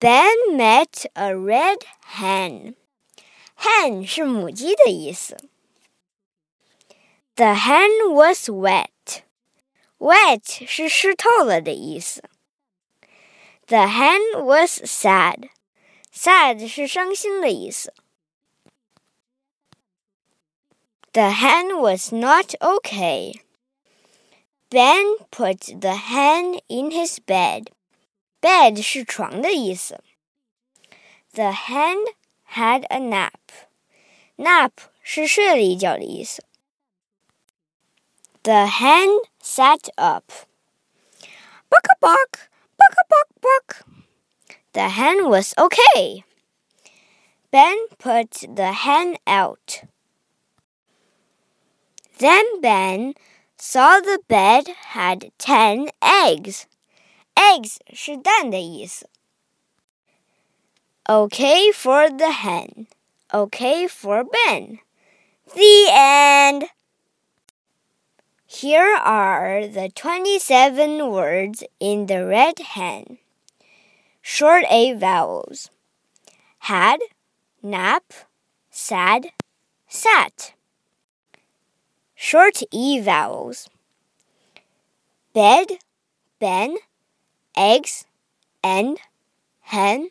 Ben met a red hen. Hen 是母鸡的意思。The hen was wet. Wet 是湿透了的意思。The hen was sad. Sad 是伤心的意思。The hen was not okay. Ben put the hen in his bed. Bed 是床的意思。The hen had a nap. Nap 是睡了一觉的意思。The hen sat up. Buck a buck, buck a buck buck. The hen was okay. Ben put the hen out. Then Ben saw the bed had ten eggs. Eggs 是蛋的意思。Okay for the hen. Okay for Ben. The end. Here are the 27 words in the red hen. Short A vowels. Had, nap, sad, sat. Short E vowels. Bed, ben, eggs, and hen,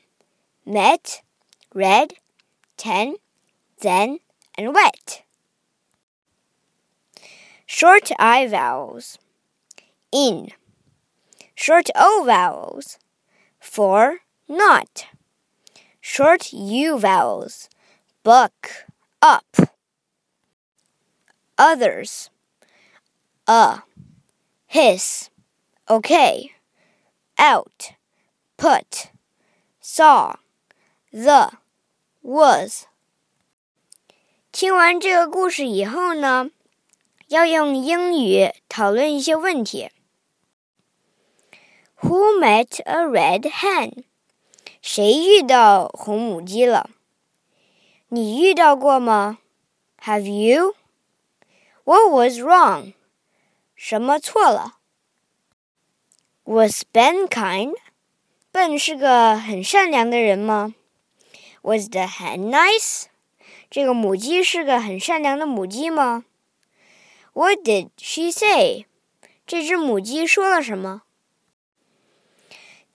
met, red, ten, then, and wet. Short I vowels. In. Short O vowels. For, not. Short U vowels. Book, up. Others. Uh. A. His. Okay Out. Put. Saw. The. Was. 听完这个故事以后呢，要用英语讨论一些问题。Who met a red hen？谁遇到红母鸡了？你遇到过吗？Have you？What was wrong? 什么错了 was Ben kind? Ben 是个很善良的人吗？Was the hen nice? 这个母鸡是个很善良的母鸡吗？What did she say? 这只母鸡说了什么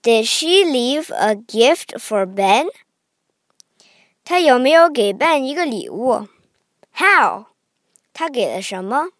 ？Did she leave a gift for Ben? Ben 一个礼物？How？她给了什么？